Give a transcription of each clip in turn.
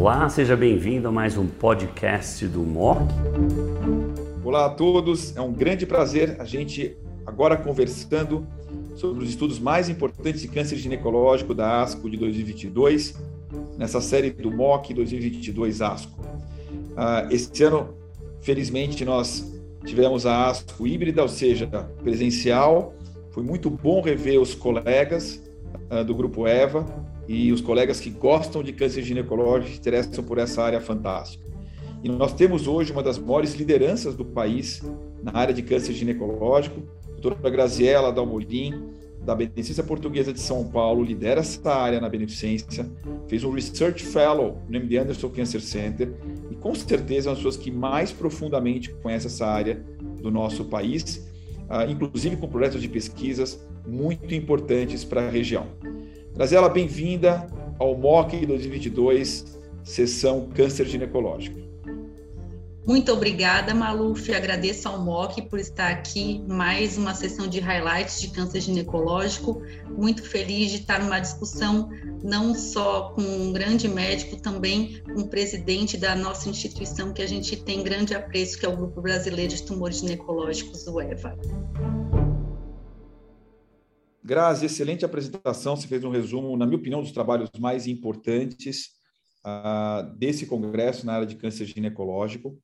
Olá, seja bem-vindo a mais um podcast do MOC. Olá a todos, é um grande prazer a gente agora conversando sobre os estudos mais importantes de câncer ginecológico da ASCO de 2022, nessa série do MOC 2022 ASCO. Este ano, felizmente, nós tivemos a ASCO híbrida, ou seja, presencial. Foi muito bom rever os colegas uh, do Grupo EVA e os colegas que gostam de câncer ginecológico, se interessam por essa área fantástica. E nós temos hoje uma das maiores lideranças do país na área de câncer ginecológico, a doutora Graziela Dalmolin, da Beneficência Portuguesa de São Paulo, lidera essa área na Beneficência, fez um Research Fellow no MD Anderson Cancer Center e com certeza é uma das pessoas que mais profundamente conhece essa área do nosso país, uh, inclusive com projetos de pesquisas muito importantes para a região. Graziela, bem-vinda ao MOC 2022, sessão Câncer Ginecológico. Muito obrigada, Maluf. Agradeço ao MOC por estar aqui, mais uma sessão de highlights de câncer ginecológico. Muito feliz de estar numa discussão não só com um grande médico, também com o presidente da nossa instituição, que a gente tem grande apreço, que é o Grupo Brasileiro de Tumores Ginecológicos, o EVA. Grazi, excelente apresentação. Você fez um resumo, na minha opinião, dos trabalhos mais importantes uh, desse congresso na área de câncer ginecológico.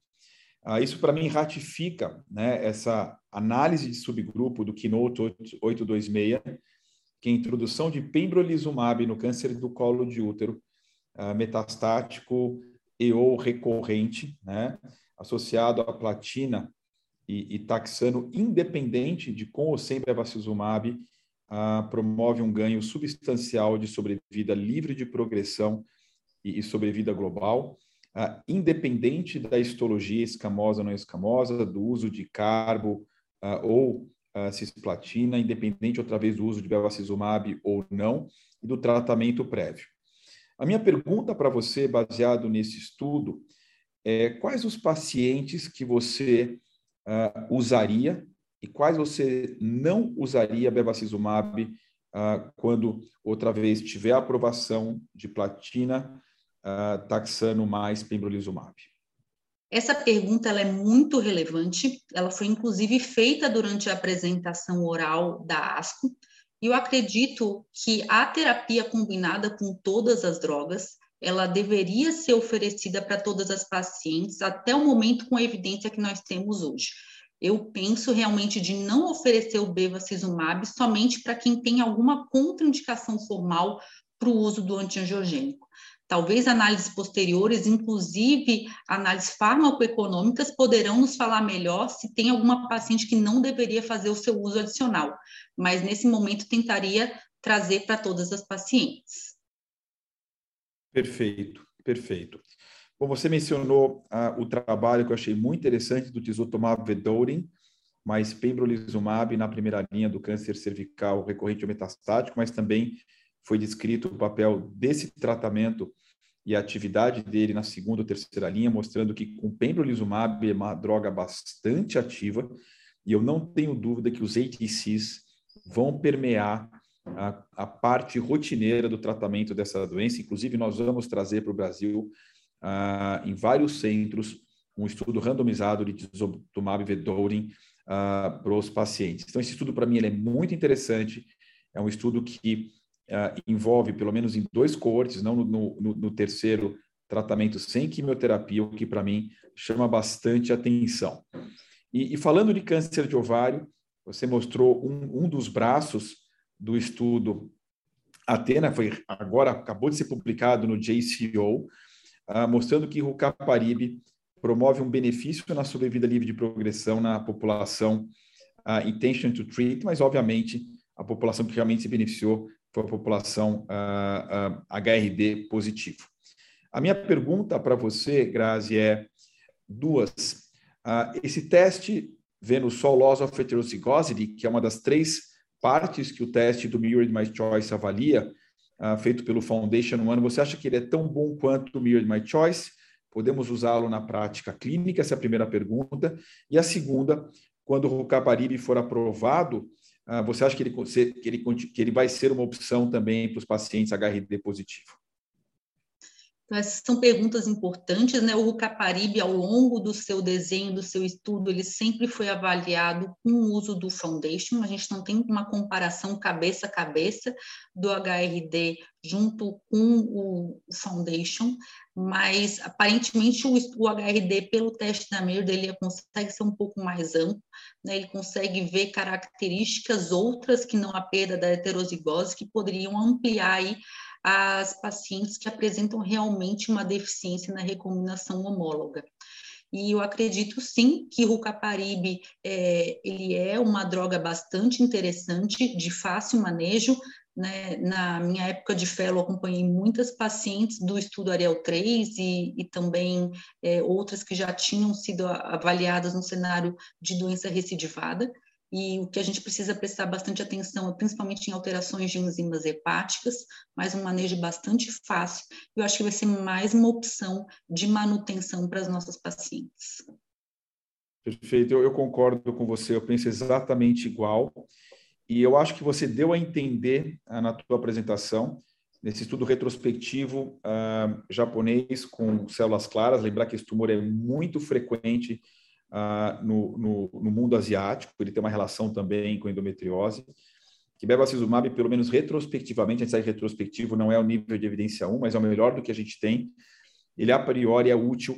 Uh, isso, para mim, ratifica né, essa análise de subgrupo do Keynote 826, que é a introdução de pembrolizumab no câncer do colo de útero uh, metastático e ou recorrente, né, associado à platina e, e taxano independente de com ou sem bevacizumab, uh, promove um ganho substancial de sobrevida livre de progressão e, e sobrevida global, uh, independente da histologia escamosa ou não escamosa, do uso de carbo uh, ou cisplatina, independente outra vez do uso de bevacizumab ou não, e do tratamento prévio. A minha pergunta para você, baseado nesse estudo, é quais os pacientes que você usaria e quais você não usaria bevacizumab uh, quando outra vez tiver a aprovação de platina, uh, taxano mais pembrolizumab? Essa pergunta é muito relevante, ela foi inclusive feita durante a apresentação oral da ASCO, e eu acredito que a terapia combinada com todas as drogas, ela deveria ser oferecida para todas as pacientes até o momento com a evidência que nós temos hoje eu penso realmente de não oferecer o bevacizumab somente para quem tem alguma contraindicação formal para o uso do antiangiogênico. Talvez análises posteriores, inclusive análises farmacoeconômicas, poderão nos falar melhor se tem alguma paciente que não deveria fazer o seu uso adicional, mas nesse momento tentaria trazer para todas as pacientes. Perfeito, perfeito. Bom, você mencionou ah, o trabalho que eu achei muito interessante do tisotumab vedotin, mais pembrolizumab na primeira linha do câncer cervical recorrente ou metastático, mas também foi descrito o papel desse tratamento e a atividade dele na segunda ou terceira linha, mostrando que com pembrolizumab é uma droga bastante ativa, e eu não tenho dúvida que os ATCs vão permear a, a parte rotineira do tratamento dessa doença. Inclusive, nós vamos trazer para o Brasil ah, em vários centros um estudo randomizado de tisotumab vedotin ah, para os pacientes. Então, esse estudo, para mim, ele é muito interessante. É um estudo que ah, envolve, pelo menos em dois coortes, não no, no, no terceiro tratamento sem quimioterapia, o que, para mim, chama bastante atenção. E, e, falando de câncer de ovário, você mostrou um, um dos braços do estudo Atena, foi agora acabou de ser publicado no JCO, ah, mostrando que o Caparibe promove um benefício na sobrevida livre de progressão na população uh, intention to treat, mas obviamente a população que realmente se beneficiou foi a população uh, HRD positivo. A minha pergunta para você, Grazi, é duas. Uh, esse teste vendo só o loss of heterozygosity, que é uma das três partes que o teste do Mirrored My Choice avalia, uh, feito pelo Foundation One, você acha que ele é tão bom quanto o Mirror My Choice? Podemos usá-lo na prática clínica? Essa é a primeira pergunta. E a segunda, quando o Rucaparib for aprovado, uh, você acha que ele, que, ele, que ele vai ser uma opção também para os pacientes HRD positivo? Então, essas são perguntas importantes, né? O Rucaparibe, ao longo do seu desenho, do seu estudo, ele sempre foi avaliado com o uso do Foundation. A gente não tem uma comparação cabeça a cabeça do HRD junto com o Foundation, mas aparentemente o, o HRD, pelo teste da MERD, ele consegue ser um pouco mais amplo, né? ele consegue ver características outras que não a perda da heterozigose, que poderiam ampliar aí as pacientes que apresentam realmente uma deficiência na recombinação homóloga. E eu acredito sim que o rucaparib é, ele é uma droga bastante interessante, de fácil manejo. Né? Na minha época de fellow, acompanhei muitas pacientes do estudo Ariel 3 e, e também é, outras que já tinham sido avaliadas no cenário de doença recidivada e o que a gente precisa prestar bastante atenção é principalmente em alterações de enzimas hepáticas, mas um manejo bastante fácil. Eu acho que vai ser mais uma opção de manutenção para as nossas pacientes. Perfeito, eu, eu concordo com você, eu penso exatamente igual. E eu acho que você deu a entender uh, na tua apresentação, nesse estudo retrospectivo uh, japonês com células claras, lembrar que esse tumor é muito frequente ah, no, no, no, mundo asiático, ele tem uma relação também com endometriose, que bevacizumab, pelo menos retrospectivamente, a gente sabe que retrospectivo não é o nível de evidência 1, mas é o melhor do que a gente tem, ele a priori é útil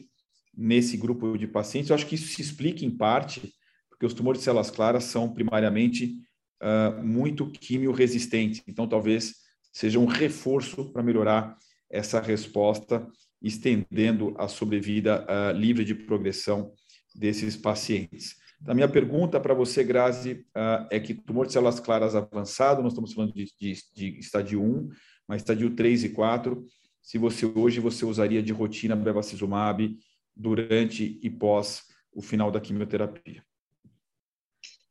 nesse grupo de pacientes. Eu acho que isso se explica em parte porque os tumores de células claras são primariamente uh, muito quimio-resistentes, então talvez seja um reforço para melhorar essa resposta, estendendo a sobrevida uh, livre de progressão desses pacientes. A minha pergunta para você, Grazi, uh, é que tumor de células claras avançado, nós estamos falando de, de, de estádio 1, mas estádio 3 e 4, se você hoje você usaria de rotina bevacizumab durante e pós o final da quimioterapia?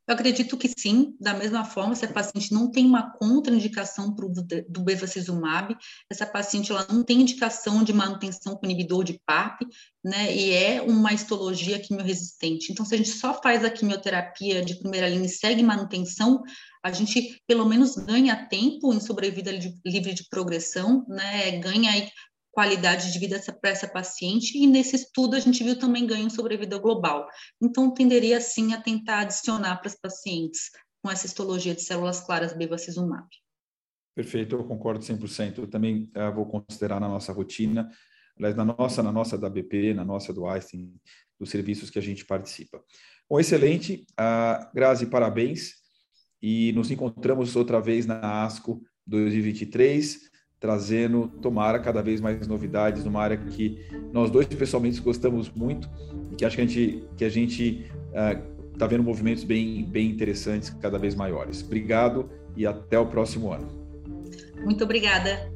Eu acredito que sim, da mesma forma, se a paciente não tem uma contraindicação pro, do bevacizumab, essa paciente ela não tem indicação de manutenção com inibidor de PARP, né, e é uma histologia quimioresistente. Então, se a gente só faz a quimioterapia de primeira linha e segue manutenção, a gente pelo menos ganha tempo em sobrevida livre de progressão, né, ganha aí qualidade de vida para essa paciente, e nesse estudo a gente viu também ganho sobre vida global. Então, tenderia sim a tentar adicionar para as pacientes com essa histologia de células claras bevacizumab. Perfeito, eu concordo 100%. Eu também uh, vou considerar na nossa rotina, aliás, na nossa, na nossa da BP, na nossa do Einstein, dos serviços que a gente participa. Bom, excelente. Uh, Grazi, parabéns. E nos encontramos outra vez na ASCO 2023 trazendo, tomara, cada vez mais novidades numa área que nós dois pessoalmente gostamos muito e que acho que a gente que a gente está uh, vendo movimentos bem bem interessantes cada vez maiores. Obrigado e até o próximo ano. Muito obrigada.